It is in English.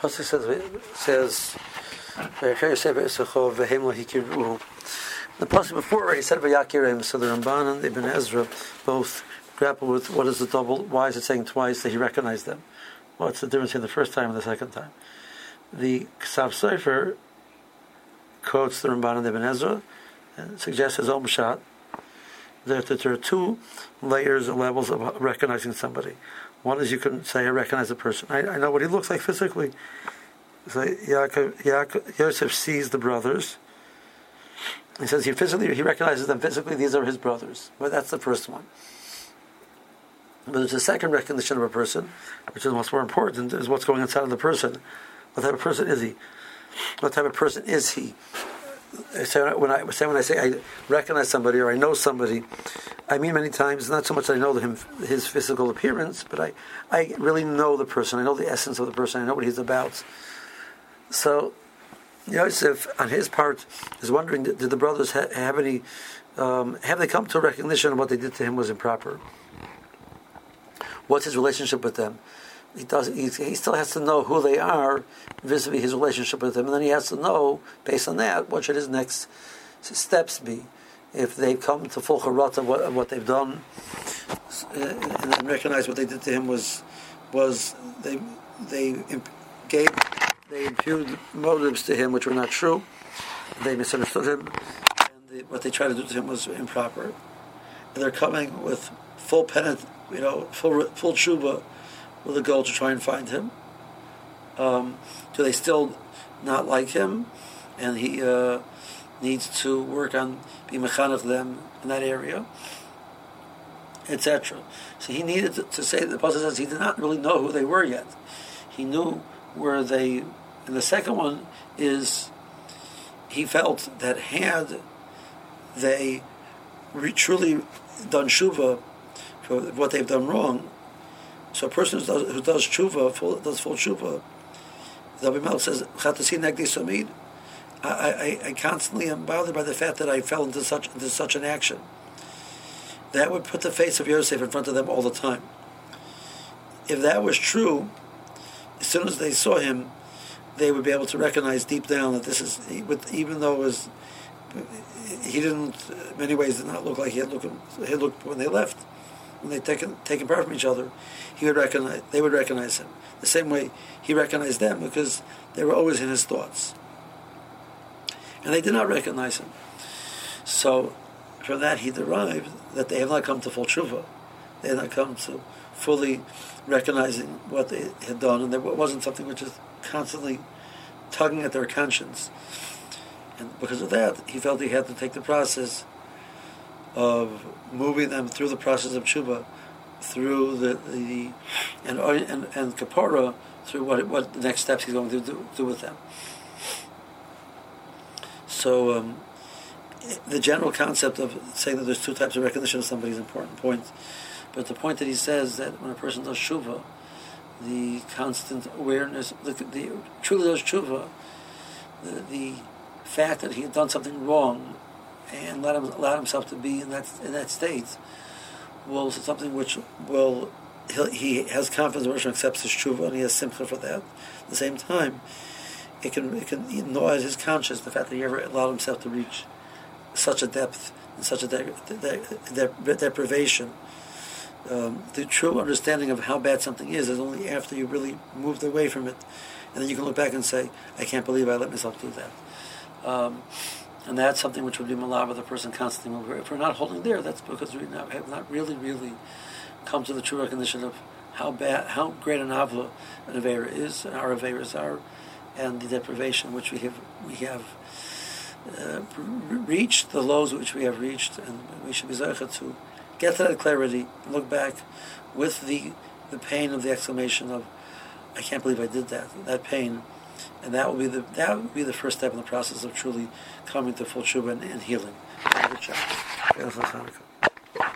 Pasuk says says the pasuk before already said Vayakirem, so the Ramban and Ibn Ezra both grapple with what is the double. Why is it saying twice that he recognized them? What's the difference in the first time and the second time? The Ksav Sofer quotes the Ramban and Ibn Ezra and suggests his own shot that, there are two layers or levels of recognizing somebody. One is you can say, I recognize a person. I, I know what he looks like physically. So Yaakov, Yaakov, Yosef sees the brothers. He says he physically he recognizes them physically. These are his brothers. But that's the first one. But there's a second recognition of a person, which is much more important, is what's going inside of the person. What type of person is he? What type of person is he? Say when I say when I say I recognize somebody or I know somebody, I mean many times not so much that I know him his physical appearance, but I I really know the person. I know the essence of the person. I know what he's about. So Yosef, on his part, is wondering: Did the brothers ha- have any? Um, have they come to a recognition of what they did to him was improper? What's his relationship with them? He does he, he still has to know who they are vis-a-vis his relationship with them and then he has to know based on that what should his next steps be. If they come to full charata of what, what they've done uh, and then recognize what they did to him was was they they gave they imputed motives to him which were not true they misunderstood him and the, what they tried to do to him was improper. And they're coming with full penance you know full full tshuva with a goal to try and find him? Um, do they still not like him, and he uh, needs to work on being mechanech them in that area, etc. So he needed to, say. The pasuk says he did not really know who they were yet. He knew where they. And the second one is he felt that had they re- truly done shuva for what they've done wrong, so a person who does, does tshuva, full, does full tshuva, the Rabbi says, "Chatasi negdi samid." I, I, I constantly am bothered by the fact that I fell into such into such an action. That would put the face of Yosef in front of them all the time. If that was true, as soon as they saw him, they would be able to recognize deep down that this is, even though it was, he didn't, in many ways, did not look like he had looked, he looked when they left when they taken taken apart from each other, he would recognize they would recognize him the same way he recognized them because they were always in his thoughts, and they did not recognize him. So, from that he derived that they have not come to full tshuva, they have not come to fully recognizing what they had done, and there wasn't something which is constantly tugging at their conscience. And because of that, he felt he had to take the process of moving them through the process of tshuva, through the, the and and and kapara through what what the next steps he's going to do, do with them. So um, the general concept of saying that there's two types of recognition of somebody is an important point, but the point that he says that when a person does tshuva, the constant awareness, the, the truly does tshuva, the, the fact that he had done something wrong and let him allow himself to be in that in that state will something which will he has confidence when Hashem accepts his tshuva and he has simcha for that. At the same time, it can it can at his conscience the fact that he ever allowed himself to reach such a depth and such a de- de- de- deprivation. Um, the true understanding of how bad something is is only after you really moved away from it, and then you can look back and say, "I can't believe I let myself do that." Um, and that's something which would be malav the person constantly moving. If we're not holding there, that's because we have not really, really come to the true recognition of how bad, how great an avla an avera is, and our averas are, and the deprivation which we have we have uh, reached, the lows which we have reached, and we should be zeicha to get to that clarity, look back with the the pain of the exclamation of, I can't believe I did that. That pain and that will be the that will be the first step in the process of truly coming to full tshuva and, and healing.